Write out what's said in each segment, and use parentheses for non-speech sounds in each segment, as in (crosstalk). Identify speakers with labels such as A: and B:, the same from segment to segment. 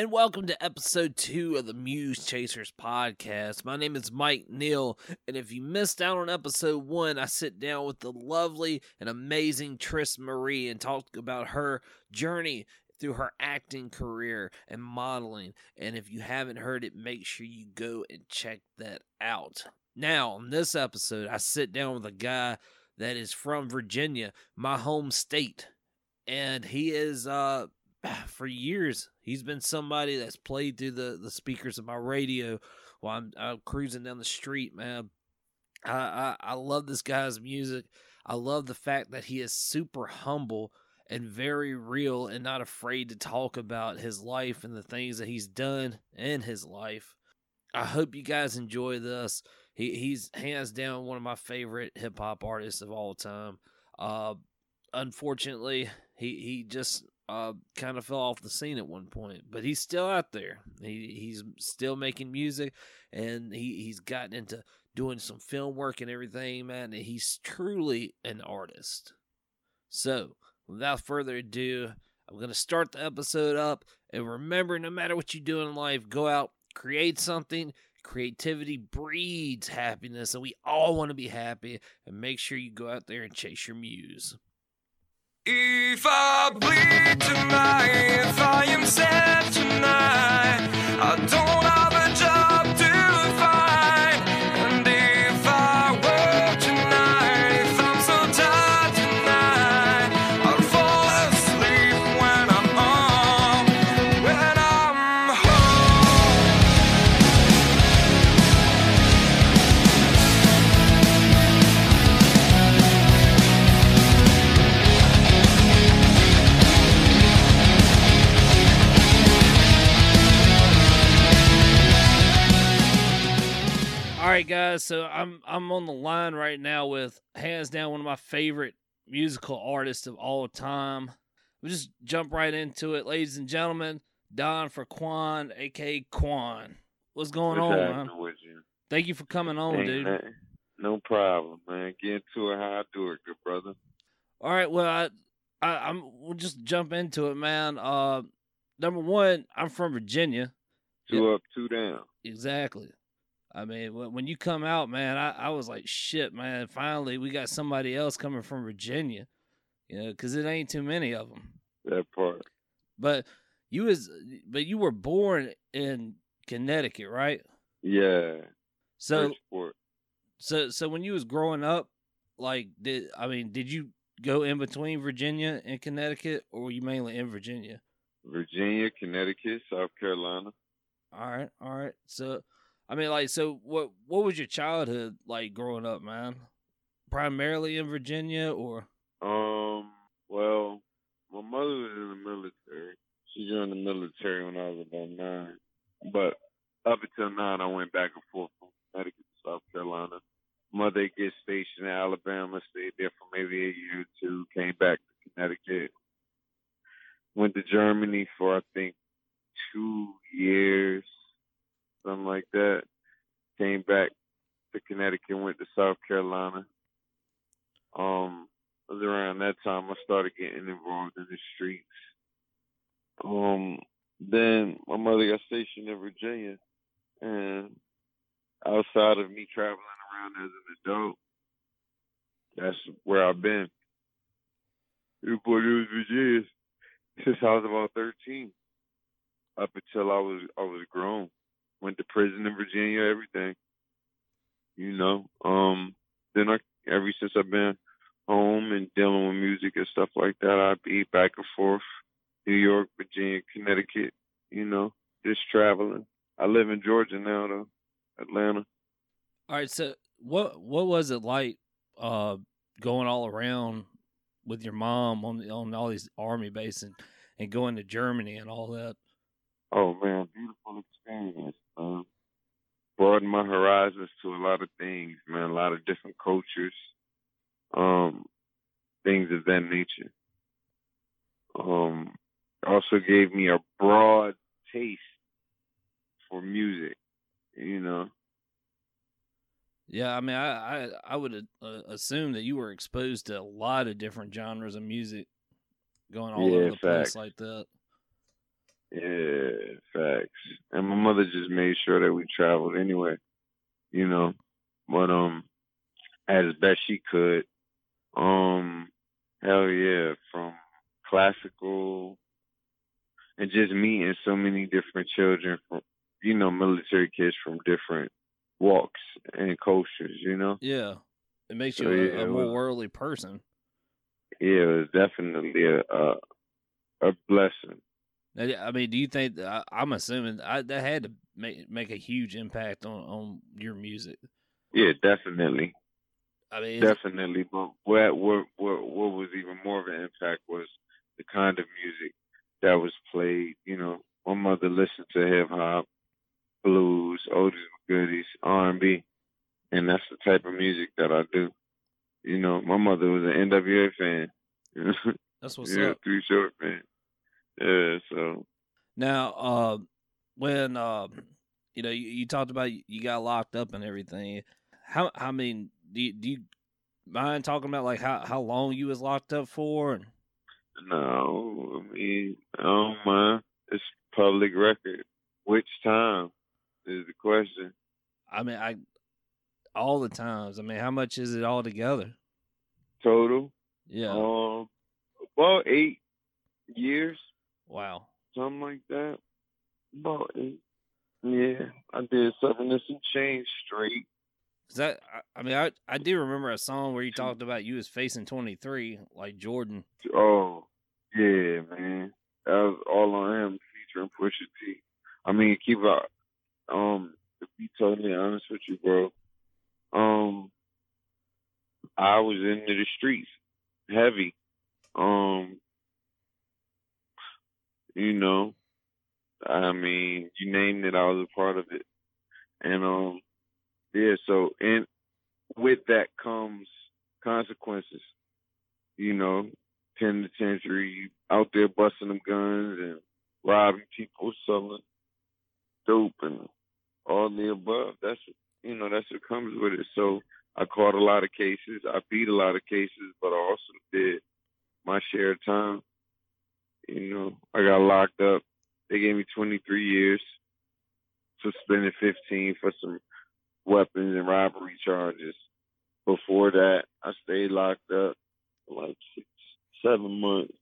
A: and welcome to episode two of the Muse Chasers podcast. My name is Mike Neal, and if you missed out on episode one, I sit down with the lovely and amazing Tris Marie and talk about her journey through her acting career and modeling. And if you haven't heard it, make sure you go and check that out. Now, on this episode, I sit down with a guy that is from Virginia, my home state. And he is uh (sighs) for years he's been somebody that's played through the, the speakers of my radio while I'm, I'm cruising down the street, man. I, I I love this guy's music. I love the fact that he is super humble and very real and not afraid to talk about his life and the things that he's done in his life. I hope you guys enjoy this. He he's hands down one of my favorite hip hop artists of all time. Uh, unfortunately, he he just uh, kind of fell off the scene at one point, but he's still out there. He he's still making music, and he he's gotten into doing some film work and everything, man. He's truly an artist. So, without further ado, I'm gonna start the episode up. And remember, no matter what you do in life, go out, create something. Creativity breeds happiness, and we all want to be happy. And make sure you go out there and chase your muse.
B: If I bleed tonight, if I am sad tonight, I don't have a job to
A: right, guys. So I'm I'm on the line right now with hands down one of my favorite musical artists of all time. We'll just jump right into it, ladies and gentlemen. Don for Quan, aka Quan. What's going
C: What's
A: on, man?
C: with you?
A: Thank you for coming on,
C: Ain't
A: dude.
C: No problem, man. Get into it how I do it, good brother.
A: All right, well, I, I I'm we'll just jump into it, man. Uh, number one, I'm from Virginia.
C: Two up, two down.
A: Exactly. I mean, when you come out, man, I, I was like, shit, man. Finally, we got somebody else coming from Virginia, you know, because it ain't too many of them.
C: That part.
A: But you was, but you were born in Connecticut, right?
C: Yeah.
A: So,
C: Bridgeport.
A: so, so when you was growing up, like, did I mean, did you go in between Virginia and Connecticut, or were you mainly in Virginia?
C: Virginia, Connecticut, South Carolina.
A: All right, all right. So, I mean, like, so what? What was your childhood like growing up, man? Primarily in Virginia, or
C: Um, well, my mother was in the military. She joined the military when I was about nine. But up until nine, I went back and forth from Connecticut to South Carolina. Mother gets stationed in Alabama, stayed there for maybe a year or two, came back to Connecticut. Went to Germany for, I think, two years, something like that. Came back to Connecticut, went to South Carolina. Um, it was around that time I started getting involved in the streets. Um, then my mother got stationed in Virginia, and outside of me traveling around as an adult, that's where I've been. Newport News, Virginia, (laughs) since I was about thirteen, up until I was I was grown. Went to prison in Virginia, everything. You know, um, then I ever since I've been home and dealing with music and stuff like that. I'd be back and forth, New York, Virginia, Connecticut, you know, just traveling. I live in Georgia now though, Atlanta.
A: all right. So, what what was it like, uh, going all around with your mom on on all these army bases and, and going to Germany and all that?
C: Oh man, beautiful experience. Um, broadened my horizons to a lot of things, man, a lot of different cultures, um, things of that nature. Um, also gave me a broad taste for music, you know.
A: Yeah, I mean, I I, I would uh, assume that you were exposed to a lot of different genres of music, going all
C: Yeah,
A: over the place like that.
C: Yeah, facts. And my mother just made sure that we traveled anyway, you know. But um, as best she could. Um, hell yeah, from classical and just meeting so many different children from, you know, military kids from different walks and cultures, you know.
A: Yeah, it makes you
C: So,
A: a,
C: yeah,
A: a
C: it
A: more
C: was-
A: worldly person.
C: Yeah, it was definitely a a, a blessing.
A: I mean, do you think? I, I'm assuming I, that had to make make a huge impact on on your music.
C: Yeah, definitely.
A: I mean,
C: Definitely, but what what what what was even more of an impact was the kind of music that was played. You know, my mother listened to hip hop, blues, oldies goodies, R and B, and that's the type of music that I do. You know, my mother was an NWA fan. (laughs)
A: that's what's
C: yeah,
A: up.
C: three short fan. Yeah, so
A: Now, uh, when uh, you know, you, you talked about you got locked up and everything. How? I mean, do you, do you mind talking about like how how long you was locked up for? And
C: no, I mean, I don't mind. It's public record. Which time is the question?
A: I mean, I all the times. I mean, how much is it all together?
C: Total?
A: Yeah.
C: Um, about eight years,
A: Wow.
C: something like that. About eight. Yeah, I did seven and some change straight.
A: 'Cause that I, I mean, I I do remember a song where you talked about you was facing twenty three, like Jordan.
C: Oh, yeah, man. That was all on him featuring Pusha T. I mean, keep out. Um, to be totally honest with you, bro. Um, I was into the streets heavy. Um, you know, I mean, you named it, I was a part of it. And um, yeah, so and with that comes consequences. You know, penitentiary, out there busting them guns and robbing people, selling dope and all the above. That's you know, that's what comes with it. So I caught a lot of cases. I beat a lot of cases, but I also did my share of time. You know, I got locked up. They gave me 23 years, suspended 15 for some weapons and robbery charges. Before that, I stayed locked up like six, seven months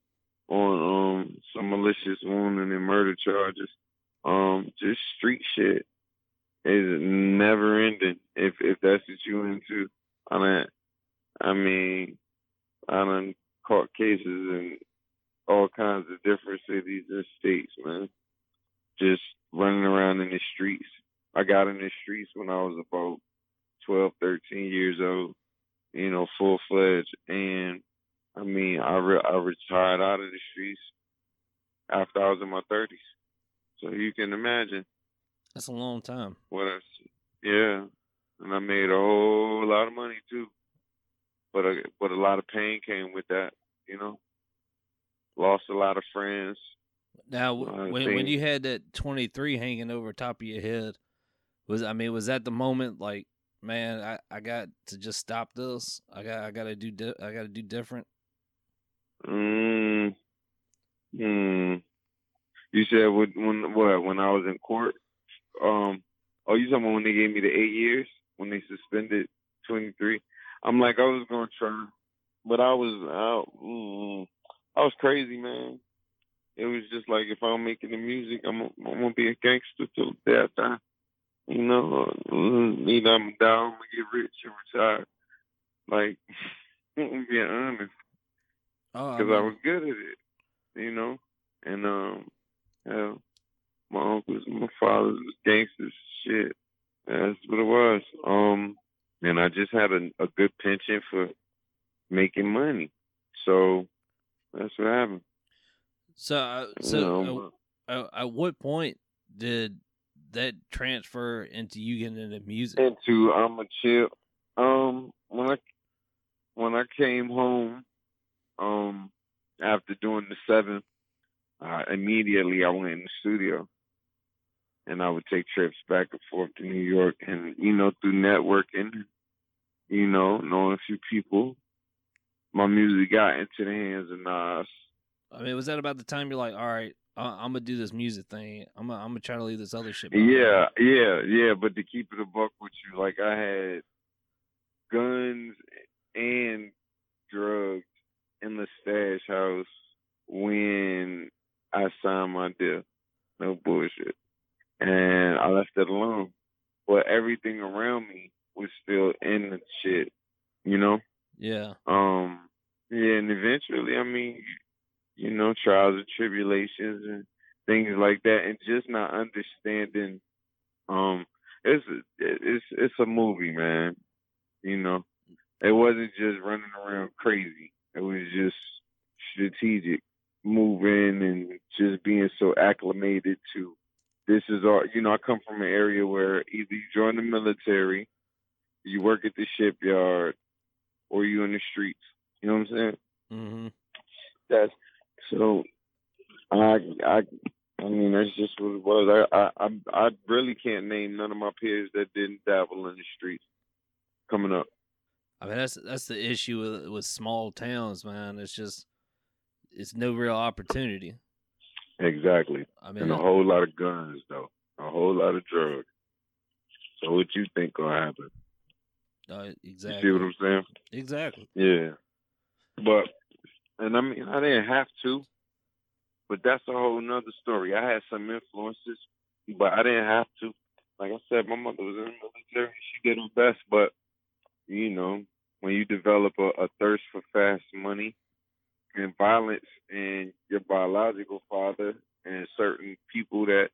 C: on um some malicious wounding and murder charges. Um, just street shit is never ending. If if that's what you into, I mean, I mean, I done caught cases in all kinds of different cities and states, man. Just running around in the streets. I got in the streets when I was about 12, 13 years old, you know, full fledged. And I mean, I re- I retired out of the streets after I was in my 30s. So you can imagine
A: That's a long time.
C: what I, yeah, and I made a whole lot of money too. But a, but a lot of pain came with that, you know. Lost a lot of friends.
A: Now, when when you had that twenty three hanging over top of your head, was I mean, was that the moment like, man, I, I got to just stop this. I got I got to do di- I got to do different.
C: Mm, hmm. You said when, when what? When I was in court? Um. Oh, you talking about when they gave me the eight years? When they suspended twenty three? I'm like I was gonna try, but I was out. Mm, I was crazy, man. It was just like if I'm making the music, I'm I'm gonna be a gangster till the day I die. You know, either I'm down, I'm gonna get rich and retire. Like, (laughs) I'm being honest
A: Oh,
C: because I
A: mean,
C: was good at it, you know. And um, hell, my uncles, my father was gangsters, shit. That's what it was. Um, and I just had a, a good penchant for making money, so that's what happened.
A: so uh,
C: you
A: so
C: know,
A: uh, uh, at what point did that transfer into you getting into music?
C: into I'm a chill. Um, when I when I came home, um, after doing the seven, uh, immediately I went in the studio, and I would take trips back and forth to New York, and you know through networking, you know knowing a few people, my music got into the hands of Nas.
A: I mean, was that about the time you're like, all right, I, I'm gonna do this music thing. I'm gonna, I'm gonna try to leave this other shit. behind."
C: Yeah, yeah, yeah. But to keep it a buck with you, like I had guns and drugs in the stash house when I signed my deal. No bullshit. And I left it alone. But everything around me was still in the shit. You know?
A: Yeah,
C: Um yeah, and eventually I mean you know, trials and tribulations and things like that and just not understanding um it's it's it's a movie, man. You know. It wasn't just running around crazy. It was just strategic moving and just being so acclimated to this is all you know, I come from an area where either you join the military, you work at the shipyard, or you in the streets. You know what I'm saying?
A: mm-hmm.
C: That's so. I I I mean that's just what it was. I I I really can't name none of my peers that didn't dabble in the streets coming up.
A: I mean, that's that's the issue with with small towns, man. It's just it's no real opportunity.
C: Exactly,
A: I mean,
C: and a whole lot of guns though, a whole lot of drugs. So what you think gonna happen?
A: Uh,
C: You
A: exactly,
C: see what I'm saying?
A: exactly.
C: Yeah. But and I mean I didn't have to, but that's a whole nother story. I had some influences, but I didn't have to. Like I said, my mother was in the military. She did her best, but you know, when you develop a, a thirst for fast money and violence and your biological father and certain people that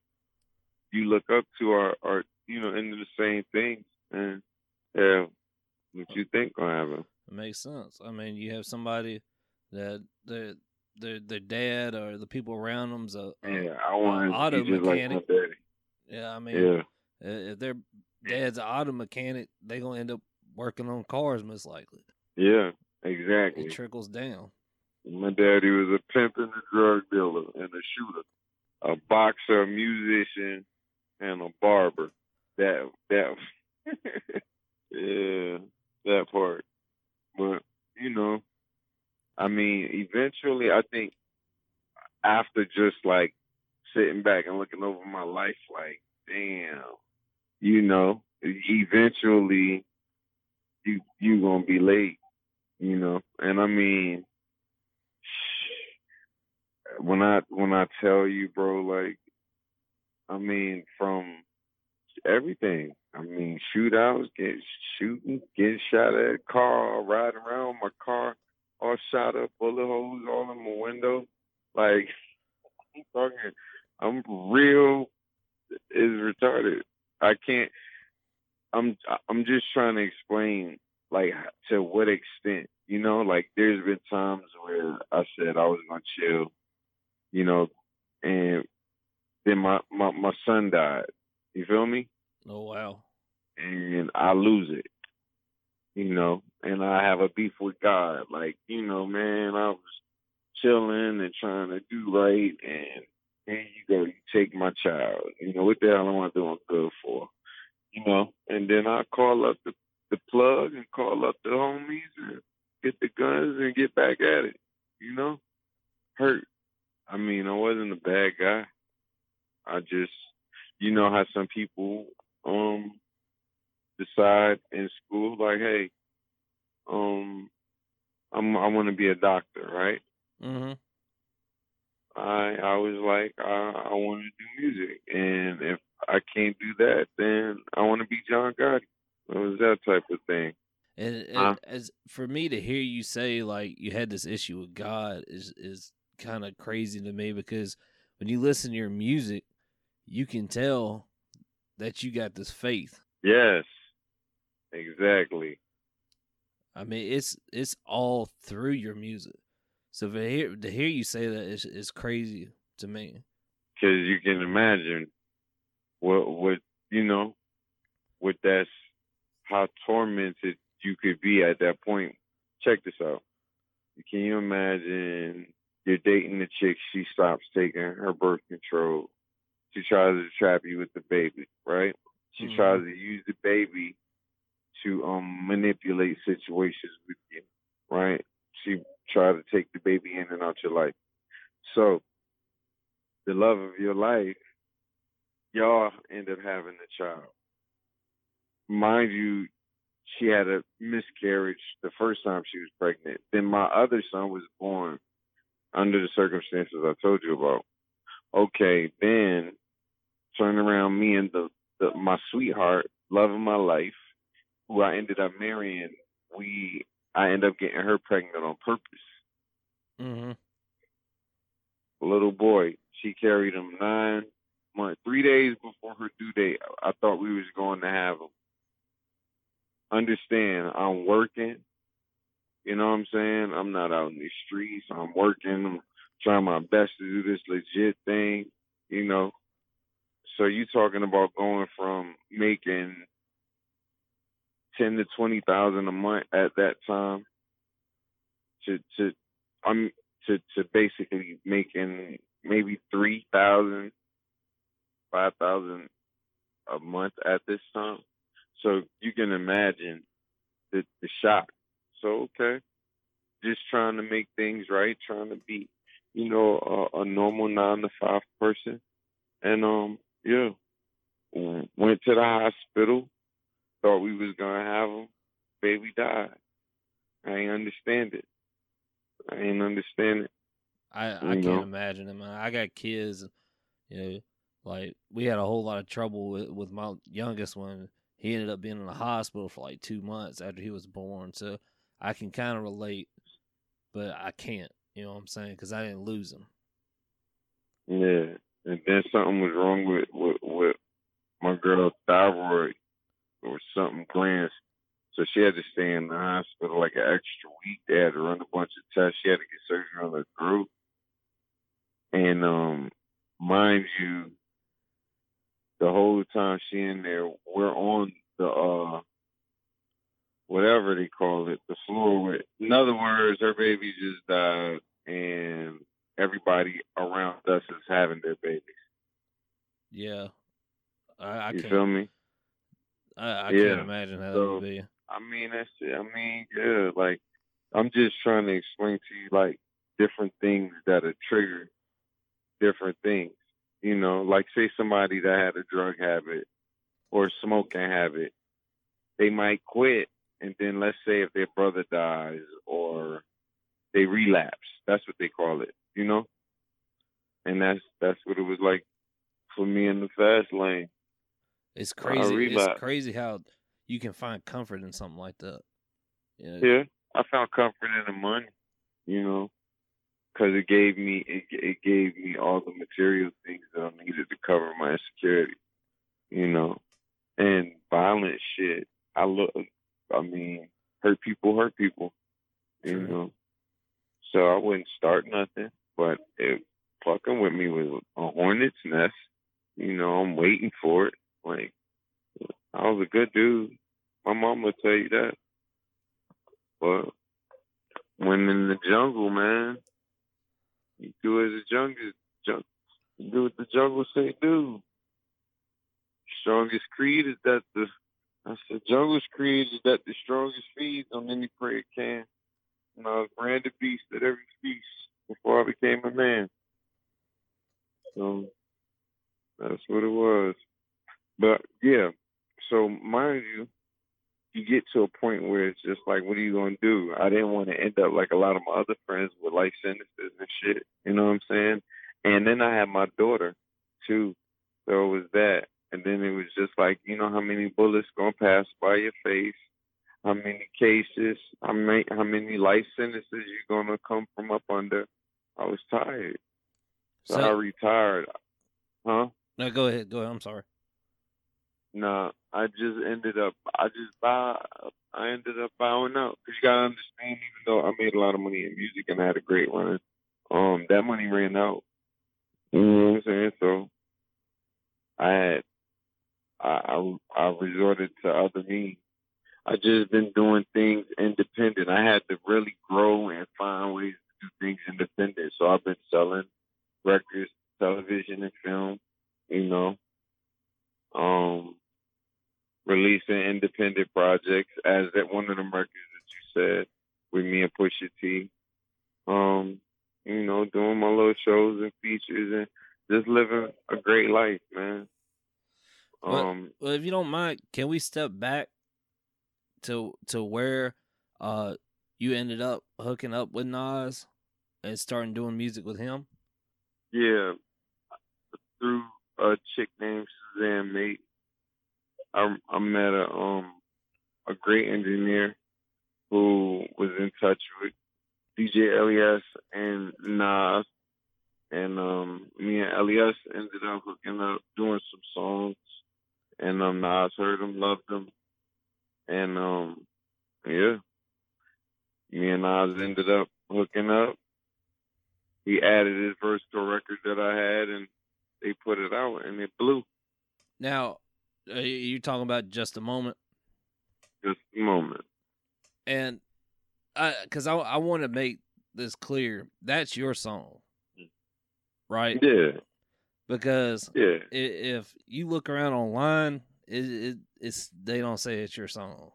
C: you look up to are, are you know, into the same things and yeah, what you think gonna happen?
A: It makes sense. I mean, you have somebody that their their their dad or the people around them's a, a
C: Yeah, I want
A: auto
C: to be like my
A: mechanic.
C: daddy.
A: yeah. I mean,
C: Yeah,
A: if their dad's an auto mechanic, they gonna end up working on cars most likely.
C: yeah, exactly.
A: It trickles down.
C: My daddy was a pimp and a drug dealer and a shooter, a boxer, a musician, and a barber. That that, (laughs) yeah, that part. But you know, I mean, eventually, I think after just like sitting back and looking over my life, like, damn, you know, eventually you you gonna be late, you know. And I mean, when I when I tell you, bro, like, I mean, from everything. I mean, shootouts, get shooting, getting shot at, car, riding around my car, all shot up, bullet holes all in my window. Like, (laughs) I'm talking, I'm real is retarded. I can't. I'm I'm just trying to explain like to what extent, you know, like there's been times where I said I was gonna chill, you know, and then my my my son died. You feel me?
A: Oh wow.
C: and I lose it, you know, and I have a beef with God. Like, you know, man, I was chilling and trying to do right, and then you go, you take my child. You know, what the hell am I doing good for? You know, and then I call up the, the plug and call up the homies and get the guns and get back at it. You know, hurt. I mean, I wasn't a bad guy. I just, you know, how some people um decide in school like, hey, um, I'm I want to be a doctor, right?
A: Mm-hmm.
C: I I was like, I I want to do music, and if I can't do that, then I want to be John Gotti. It was that type of thing.
A: And, and as for me to hear you say like you had this issue with God is is kind of crazy to me because when you listen to your music, you can tell that you got this faith.
C: Yes, exactly.
A: I mean, it's it's all through your music. So to hear to hear you say that is is crazy to me.
C: because you can imagine what what you know what that's how tormented you could be at that point. Check this out. Can you imagine you're dating the chick, she stops taking her birth control. She tries to trap you with the baby, right? She
A: Mhm.
C: tries to use the baby to um manipulate situations with you, right? She tried to take the baby in and out your life. So the love of your life, y'all end up having a child. Mind you, she had a miscarriage the first time she was pregnant. Then my other son was born under the circumstances I told you about. Okay, then turn around me and the, the my sweetheart, love of my life, who I ended up marrying, we I ended up getting her pregnant on purpose.
A: Mm-hmm.
C: Little boy, she carried him nine months, three days before her due date. I thought we was going to have him. Understand, I'm working. You know what I'm saying? I'm not out in the streets. I'm working. I'm trying my best to do this legit thing. You know. So you talking about going from making ten to twenty thousand a month at that time to to I'm to to basically making maybe three thousand, five thousand a month at this time. So you can imagine the the shock. So okay, just trying to make things right, trying to be, you know, a, a normal nine to five person, and um, yeah, went to the hospital, thought we was gonna have him, baby died. I ain't understand it. I ain't understand it.
A: I, I can't
C: know?
A: imagine it, man. I got kids, you know, like we had a whole lot of trouble with with my youngest one. He ended up being in the hospital for like two months after he was born, so I can kind of relate, but I can't. You know what I'm saying? Because I didn't lose him.
C: Yeah, and then something was wrong with with, with my girl thyroid or something glands. So she had to stay in the hospital like an extra week. They had to run a bunch of tests. She had to get surgery on her throat. And um, mind you, the whole time she in there, we're on the uh, whatever they call it, the floor with. In other words, her baby just died, and everybody around us is having their babies.
A: Yeah, I, I
C: you feel me?
A: I, I
C: Yeah,
A: can't imagine how that
C: so-
A: would be.
C: I mean, that's it. I mean, yeah, like I'm just trying to explain to you like different things that are triggered, different things. You know, like say somebody that had a drug habit or smoking habit, they might quit, and then let's say if their brother dies or they relapse, that's what they call it. You know, and that's that's what it was like for me in the fast lane.
A: It's uh,
C: I
A: crazy. It's crazy how you can find comfort in something like that. Yeah.
C: Yeah, I found comfort in the money, you know, because it gave me it, it gave me all the material things that I needed to cover my insecurity, you know, and violent shit. I look, I mean, hurt people hurt people, you
A: True.
C: know. So I wouldn't start nothing, but it fucking with me was a hornet's nest. You know, I'm waiting for it. Like I was a good dude. My mom would tell you that. But when in the jungle, man, you do as the jungle, jung, do what the jungle say do. Strongest creed is that the I said jungle's creed is that the strongest feeds on any prey it can. And I was branded beast at every feast before I became a man. So that's what it was. But yeah, so mind you, you get to a point where it's just like, what are you gonna do? I didn't want to end up like a lot of my other friends with life sentences and shit. You know what I'm saying? And then I had my daughter too, so it was that. And then it was just like, you know, how many bullets gonna pass by your face? How many cases? How many how many life sentences you gonna come from up under? I was tired, so, I retired. Huh?
A: no, go ahead. Go ahead. I'm sorry.
C: No, I just ended up. I just bow. I ended up bowing out because you gotta understand. Even though I made a lot of money in music and I had a great run, um, that money ran out. You know what I'm saying? So I had. I I, I resorted to other means. I just been doing things independent. I had to really grow and find ways to do things independent. So I've been selling records, television, and film. You know, um, releasing independent projects as that one of them records that you said with me and Pusha T. Um, you know, doing my little shows and features and just living a great life, man.
A: What-
C: Um,
A: Well, if you don't mind, can we step back to to where uh you ended up hooking up with Nas and starting doing music with him?
C: yeah, through a chick named Suzanne Mate, I I met a um a great engineer who was in touch with DJ L.E.S. and Nas, and um me and L.E.S. ended up hooking up doing some songs, and um Nas heard them, loved them, and um yeah, me and Nas ended up hooking up. He added his verse to a record that I had, and they put it out, and it blew.
A: Now, uh, you talking about just a moment,
C: Just a moment.
A: and I because I I want to make this clear. That's your song, right?
C: Yeah,
A: Because
C: yeah.
A: if you look around online, it, it it's they don't say it's your song.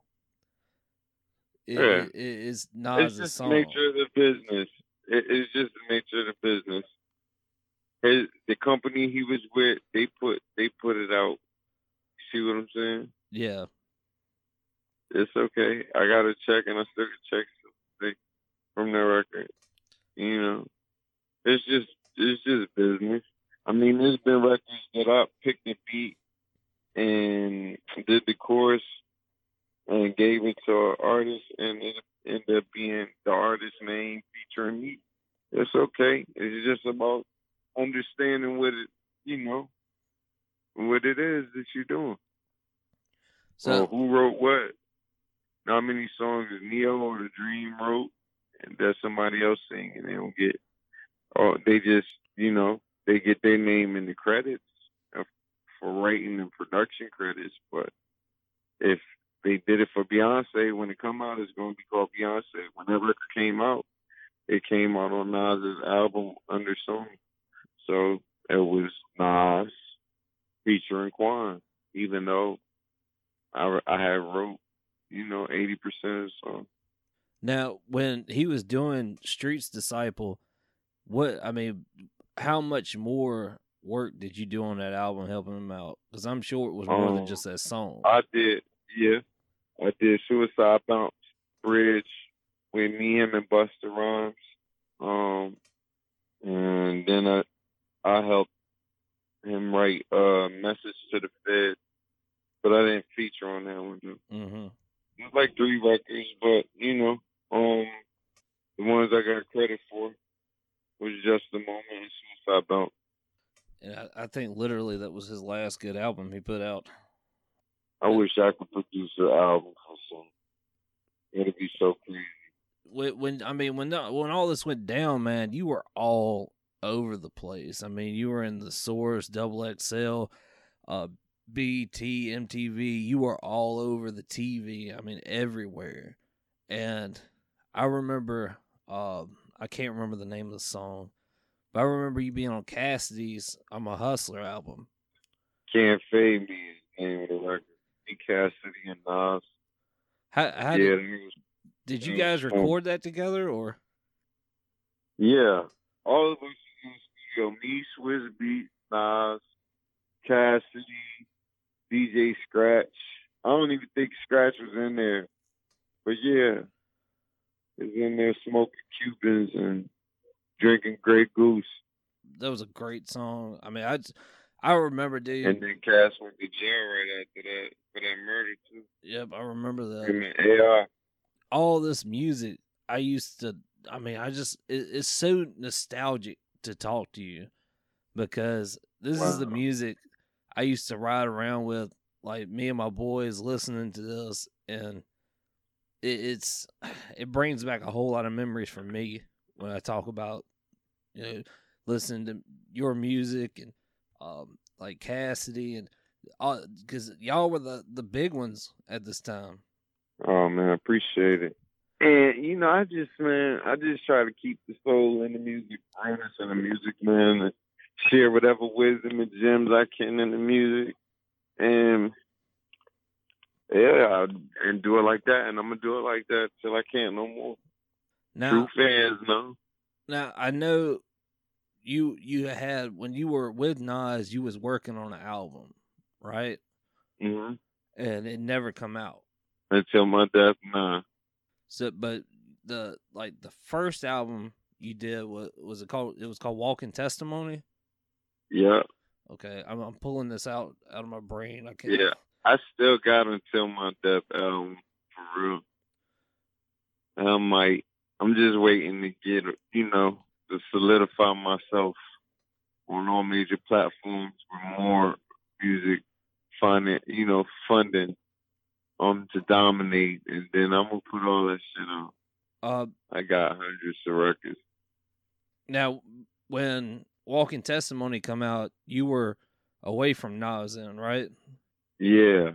A: It,
C: Yeah.
A: it- it's
C: It's
A: Nas'
C: just the
A: song.
C: nature of the business. It, it's just the nature of the business. His the company he was with, they put they put it out. See what I'm saying?
A: Yeah,
C: It's okay. I got a check, and I still checks something from the record. You know, it's just it's just business. I mean, there's been records that I picked the beat and did the chorus and gave it to an artist, and it ended up being the artist's name featuring me. It's okay. It's just about understanding what it, you know, what it is that you're doing.
A: so
C: or who wrote what? How many songs is Ne-Yo or The Dream wrote, and that somebody else sing, singing? They don't get, or they just, you know, they get their name in the credits uh, for writing and production credits. But if they did it for Beyonce, when it come out, it's going to be called Beyonce. Whenever it came out, it came out on Nas's album Under Sony. So it was Nas featuring Quan, even though I I had wrote, you know, eighty percent of the song.
A: now when he was doing Street's Disciple, what I mean, how much more work did you do on that album helping him out? Because I'm sure it was more than
C: Um,
A: just that song.
C: I did, yeah, I did Suicide Bounce Bridge with me, him, and Busta Rhymes. Um, and then I I helped him write a message to the Fed, but I didn't feature on that one. though.
A: hmm
C: It's like three records, but you know, um, the ones I got credit for was just the moment and Suicide Bounce.
A: And I, I think literally that was his last good album he put out.
C: I wish I could produce an album for some. It'd be so crazy.
A: when, when I mean when the- when all this went down, man, you were all over the place. I mean, you were in the Source, Double XL, uh, BT, MTV. You were all over the TV. I mean, everywhere. And I remember, um, I can't remember the name of the song, but I remember you being on Cassidy's "I'm a Hustler" album.
C: Can't Fade Me is the name of the record. B. Cassidy and Nas.
A: How, how
C: yeah,
A: did,
C: was-
A: did you guys
C: um,
A: record that together, or
C: yeah. All of us was in the studio. Me, Swizz Beatz, Nas, Cassidy, DJ Scratch. I don't even think Scratch was in there. But yeah. Was in there smoking Cubans and drinking Grey Goose.
A: that was a great song? I mean, I just, I remember, dude.
C: And then Cass went to jail right after that for that murder too.
A: Yep, I remember that.
C: And AI.
A: all this music I used to I mean I just it, it's so nostalgic to talk to you because this is the music I used to ride around with like me and my boys listening to this and it, it's (sighs) it brings back a whole lot of memories for me when I talk about you know listening to your music and um like Cassidy and because y'all were the the big ones at this time
C: Oh man, I appreciate it. And you know, I just man, I just try to keep the soul in the music, honest in the music, man, and share whatever wisdom and gems I can in the music. And yeah, I, and do it like that, and I'm gonna do it like that till I can't no more.
A: now
C: True fans know.
A: Now I know you you had when you were with Nas, you was working on an album, right?
C: hmm
A: And it never come out.
C: Until my death, nah.
A: So, but the like the first album you did was was it called? It was called Walking Testimony.
C: Yeah,
A: Okay, I'm, I'm pulling this out out of my brain. I can't.
C: yeah. I still got until my death album for real. And I might. I'm just waiting to get, you know, to solidify myself on all major platforms with more music funding, you know, funding, um, to dominate, and then I'm gonna put all that shit on.
A: Uh,
C: I got hundreds of records.
A: now when Walking Testimony come out, you were away from Nas then, right?
C: Yeah,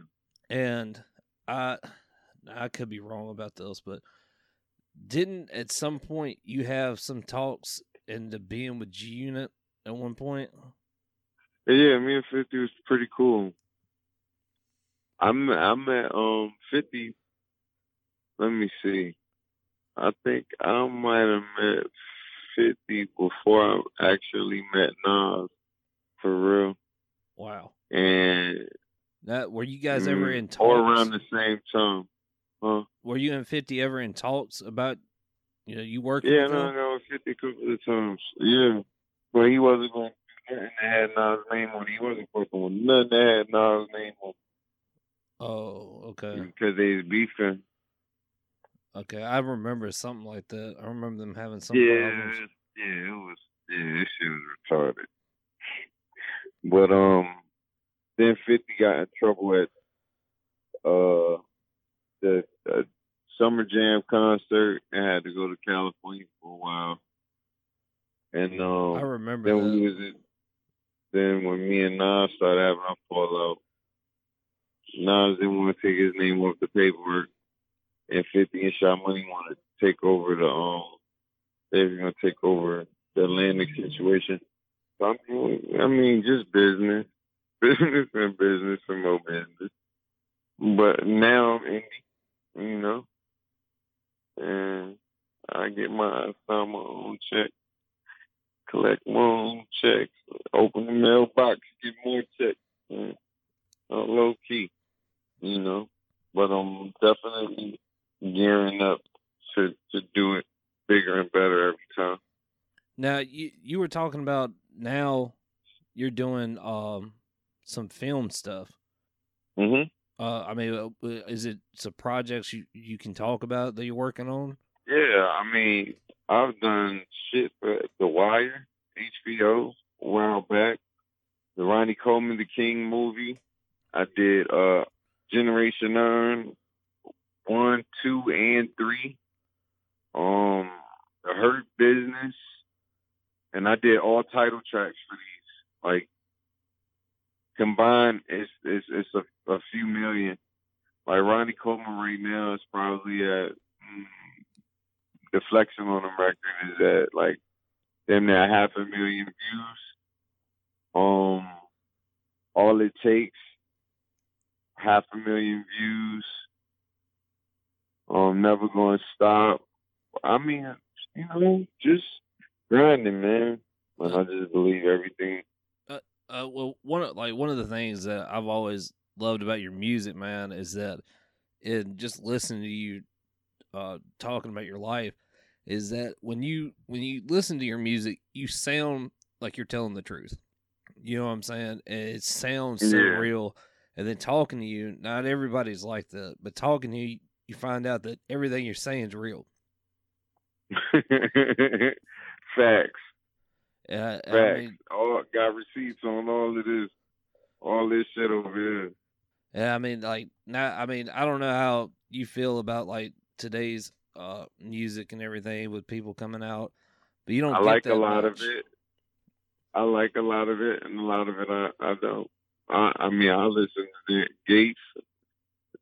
A: And I I could be wrong about this, but didn't at some point you have some talks into being with G Unit at one point?
C: yeah. Me and Fifty was pretty cool. I'm I'm at um Fifty. Let me see. I think I might have met Fifty before I actually met Nas, for real.
A: Wow.
C: And
A: That were you guys ever
C: mm,
A: in talks?
C: or around the same time, huh?
A: were you and Fifty ever in talks about you know you working?
C: Yeah,
A: with
C: no,
A: him?
C: no, Fifty a couple of times. Yeah, but he wasn't going to do nothing that had Nas' name on it. He wasn't working with nothing that had Nas' name on
A: Oh, okay,
C: because they was beefing.
A: okay. I remember something like that. I remember them having some
C: yeah,
A: problems.
C: yeah, it was. Yeah, this shit was retarded. But um, then Fifty got in trouble at uh the uh, Summer Jam concert and had to go to California for a while. And um,
A: I remember
C: Then
A: that.
C: we was in, then when me and Nas started having our fallout, Nas didn't want to take his name off the paperwork, and Fifty and Sha Money wanted to take over the um. They were gonna take over the Atlantic situation. So I mean, I mean, just business, (laughs) business and business and more business. But now I'm indie, you know, and I get my I sign my own check collect my own checks, open the mailbox, get more checks, uh, low key, you know. But I'm definitely gearing up to to do it bigger and better every time.
A: Now you you were talking about now you're doing um some film stuff.
C: Mhm.
A: Uh, I mean, uh, is it some projects you you can talk about that you're working on?
C: Yeah, I mean, I've done shit for The Wire, HBO, a while back. The Ronnie Coleman, The King movie. I did uh Generation Nine, one, two, and three. Um, The Hurt Business, and I did all title tracks for these. Like combined, it's it's it's a, a few million. Like Ronnie Coleman right now is probably at. Mm, the flexing on the record is at like damn near half a million views. Um, all it takes half a million views. Um, never going to stop. I mean, you know, just grinding, man. And I just believe everything.
A: Uh, well, one of like one of the things that I've always loved about your music, man, is that in just listening to you uh talking about your life, is that when you when you listen to your music, you sound like you're telling the truth. You know what I'm saying? And it sounds so
C: Yeah.
A: real. And then talking to you, not everybody's like that, but talking to you, you find out that everything you're saying is real. (laughs)
C: Facts.
A: Uh, I
C: Facts.
A: mean,
C: all got receipts on all of this, all this shit over here.
A: Yeah, I mean, like now, I mean, I don't know how you feel about like today's uh music and everything with people coming out, but you don't.
C: I like a lot
A: much.
C: of it. I like a lot of it, and a lot of it I, I don't. I, I mean, I listen to Gates,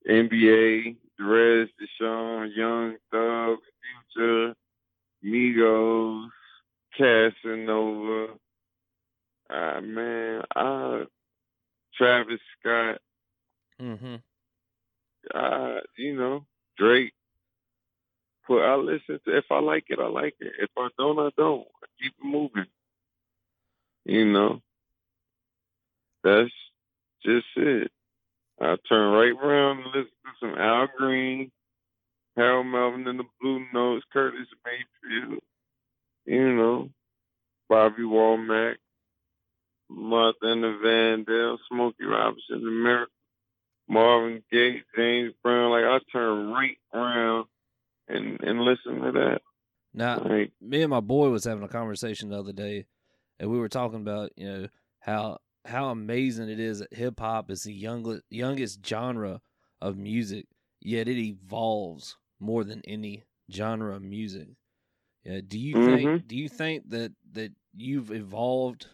C: NBA, Derez, De'Shon, Young, Thug, Future, Migos, Casanova. Ah man, uh, Travis Scott.
A: Mm-hmm.
C: Uh, you know, Drake. But I listen to if I like it, I like it. If I don't, I don't. I keep moving. You know, that's just it. I turn right around and listen to some Al Green, Harold Melvin and the Blue Notes, Curtis Mayfield, you know, Bobby Womack, Martha and the Vandal, Smokey Robinson, America, Marvin Gaye, James Brown. Like I turn right around and and listen to that.
A: Now,
C: Like
A: me and my boy was having a conversation the other day, and we were talking about you know how how amazing it is that hip hop is the youngest youngest genre of music, yet it evolves more than any genre of music. Yeah, do you think
C: Mhm.
A: do you think that that you've evolved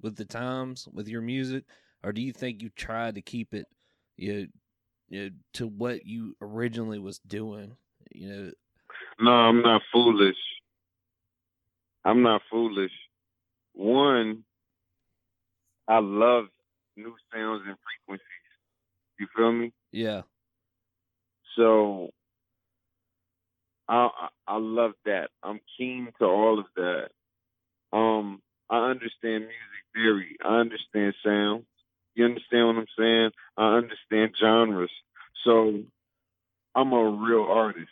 A: with the times with your music, or do you think you tried to keep it you know, you know, to what you originally was doing? You know,
C: No, I'm not foolish. I'm not foolish. One, I love new sounds and frequencies. You feel me?
A: yeah,
C: So I I love that. I'm keen to all of that. Um, I understand music theory. I understand sound. You understand what I'm saying? I understand genres. So I'm a real artist.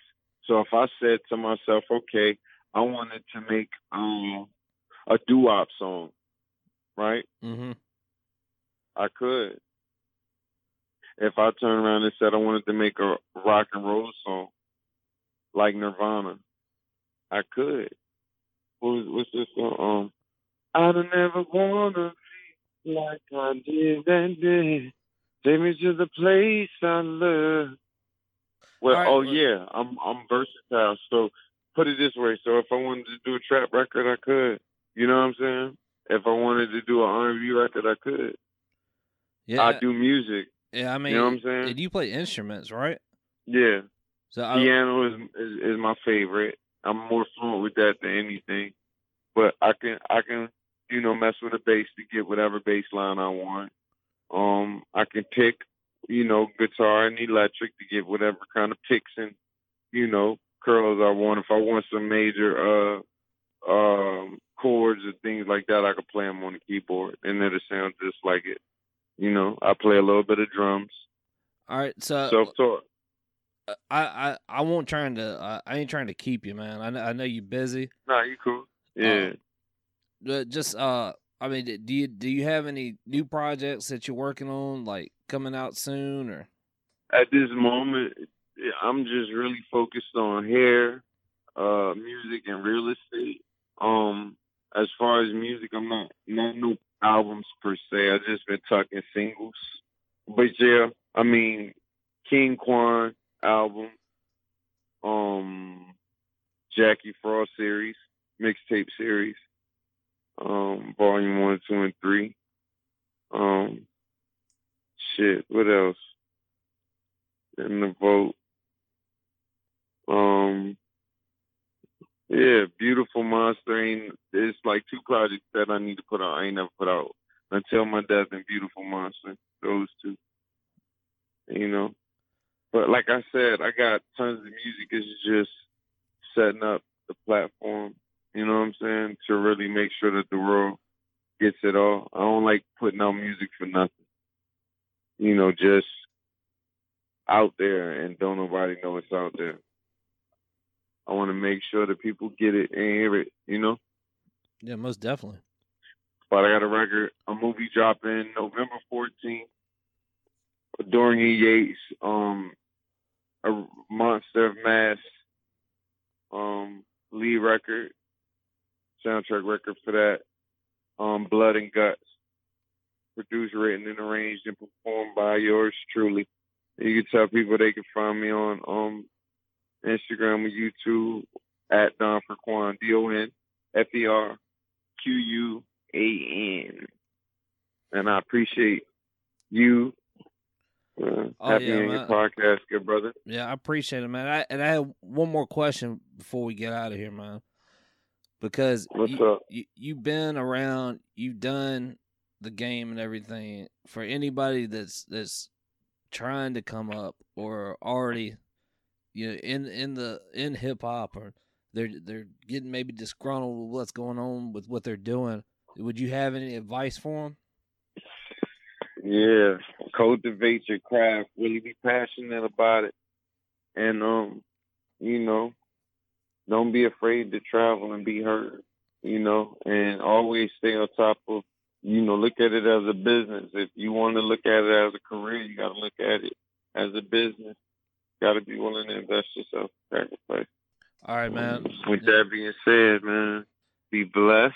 C: So if I said to myself, okay, I wanted to make um a doo-wop song, right?
A: mm-hmm.
C: I could. If I turned around and said I wanted to make a rock and roll song like Nirvana, I could. What was, what's this song? Um, I don't ever wanna be like I did that day. Take me to the place I love. Well,
A: right,
C: oh
A: well-
C: yeah, I'm I'm versatile. So put it this way: so if I wanted to do a trap record, I could. You know what I'm saying? If I wanted to do an R&B record, I could.
A: yeah,
C: I do music.
A: yeah. I mean, you
C: know what I'm saying?
A: and you play instruments, right?
C: Yeah,
A: So I,
C: piano is, is is my favorite. I'm more fluent with that than anything. But I can I can you know mess with a bass to get whatever bass line I want. Um, I can pick you know guitar and electric to get whatever kind of picks and you know curls I want. If I want some major uh um chords and things like that, I can play them on the keyboard and then it'll sound just like it. You know, I play a little bit of drums.
A: all right. So
C: Self-taught.
A: uh, I, I, I won't trying to. Uh, I ain't trying to keep you, man. I know, I know you busy.
C: Nah, you cool. Yeah.
A: But just uh, I mean, do you do you have any new projects that you're working on, like coming out soon, or?
C: at this moment, I'm just really focused on hair, uh, music, and real estate. Um, as far as music, I'm not not no albums per se. I've just been tucking singles. But yeah, I mean, King Quan album, um, Jackie Frost series, mixtape series, um, volume one, two, and three. Um, shit, what else? in the vote. Um, yeah, beautiful monster. It's like two projects that I need to put out. I ain't never put out until my death and beautiful monster. Those two, you know. But like I said, I got tons of music. It's just setting up the platform. You know what I'm saying to really make sure that the world gets it all. I don't like putting out music for nothing. You know, just out there and don't nobody know it's out there. I want to make sure that people get it and hear it, you know.
A: Yeah, most definitely.
C: But I got a record, a movie dropping November 14th. Dorian Yates, um, a Monster of Mass, um, lead record, soundtrack record for that. Um, Blood and Guts, produced, written, and arranged and performed by yours truly. You can tell people they can find me on um Instagram and YouTube at Don Ferquan, D O N F E R Q U A N. And I appreciate you uh,
A: Oh,
C: having
A: yeah,
C: me on your podcast, good brother.
A: Yeah, I appreciate it, man. I, and I have one more question before we get out of here, man. Because
C: What's
A: you,
C: up?
A: you you've been around, you've done the game and everything. For anybody that's that's trying to come up or already, you know, in in the in hip hop or they're they're getting maybe disgruntled with what's going on with what they're doing. Would you have any advice for them?
C: Yeah, cultivate your craft. Really be passionate about it, and um, you know, don't be afraid to travel and be heard. You know, and always stay on top of. You know, look at it as a business. If you want to look at it as a career, you got to look at it as a business. Got to be willing to invest yourself, sacrifice.
A: All right, man.
C: With that being said, man, be blessed.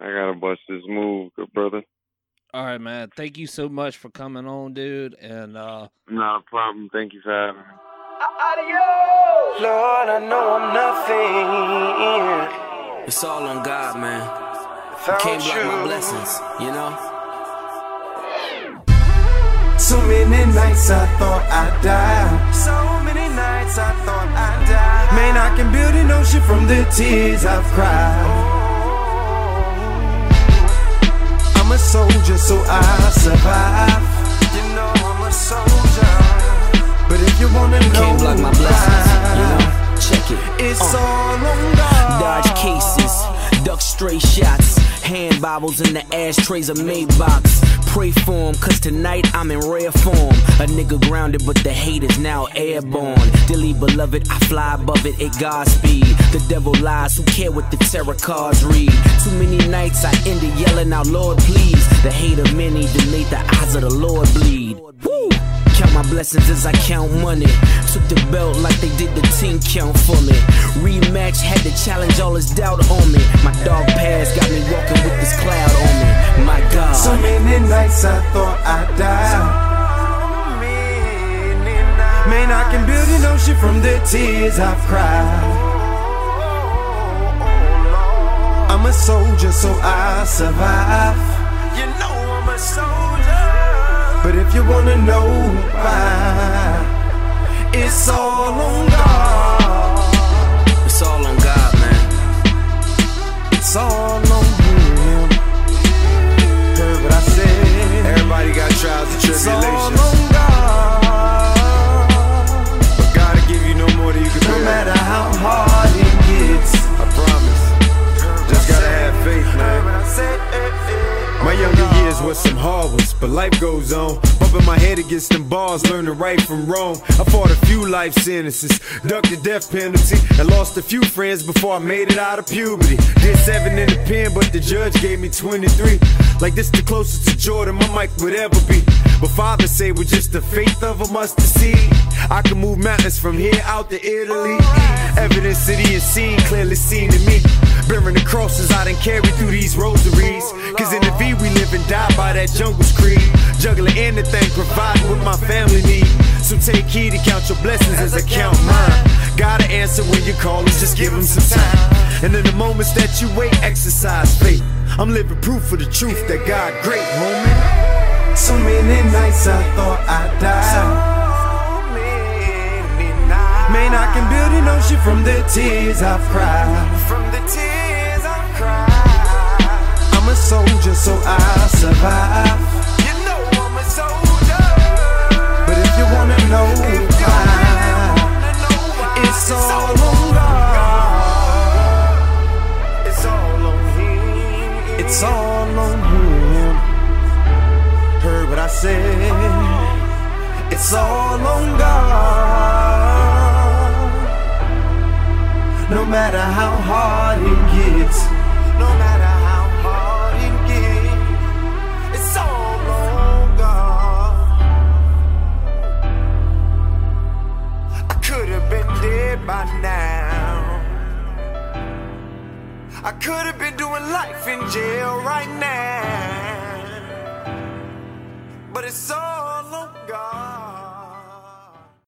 C: I gotta bust this move, good brother.
A: All right, man. Thank you so much for coming on, dude. And uh
C: Not a problem. Thank you for having me. Adios.
B: Lord, I know I'm nothing.
D: It's all on God, man.
B: Without
D: Can't block my blessings, you know?
B: So many nights I thought I'd die. So many nights I thought I'd die. Man, I can build an ocean from the tears I've cried. I'm a soldier, so I survive. You know I'm a soldier. But if you wanna know,
D: Can't block my blessings, you know? Check it.
B: It's
D: Uh.
B: all on God.
D: Dodge cases, duck stray shots, hand Bibles in the ashtrays of Maybachs. Pray for 'em, cause tonight I'm in rare form. A nigga grounded, but the hate is now airborne. Dilly beloved, I fly above it at Godspeed. The devil lies, who care what the tarot cards read? Too many nights I ended yelling out, Lord, please. The hate of many, made the eyes of the Lord bleed. Woo! Count my blessings as I count money. Took the belt like they did the team count for me. Rematch had to challenge all this doubt on me. My dog past got me walking with this cloud on me. My God.
B: So many nights I thought I'd die. Man, I can build an ocean from the tears I've cried. Oh, oh, oh, I'm a soldier, so I survive. You know I'm a soldier. But if you wanna know why, it's all on God.
D: It's all on God, man.
B: It's all on Him. Heard what I said.
E: Everybody got trials and tribulations.
B: It's all on God.
E: But God will give you no more than you can
B: No matter how hard it gets.
E: I promise. Just gotta have faith, man. My younger years was some hard ones, but life goes on. Bumping my head against them bars, learning right from wrong. I fought a few life sentences, ducked the death penalty, and lost a few friends before I made it out of puberty. Did seven in the pen, but the judge gave me 23. Like this, the closest to Jordan my mic would ever be. But father say with just the faith of a mustard seed, I can move mountains from here out to Italy. Evidence city is seen, clearly seen to me. Bearing the crosses I done carry through these rosaries. Cause in the V we live and die by that jungle's creed. Juggling anything, providing what my family need. So take heed to count your blessings as I count mine. Gotta answer when you call him, just give him some time. And in the moments that you wait, exercise faith. I'm living proof of the truth that God great, homie.
B: So many nights I thought I'd die. Man, I can build an ocean from the tears I've cried. From the tears a soldier, so I survive. You know I'm a soldier. But if you wanna know why, it's all on God. It's all on Him. It's all on Him. Heard what I said. It's all on God. No matter how hard it by now. I could have been doing life in jail right now. But it's all on God.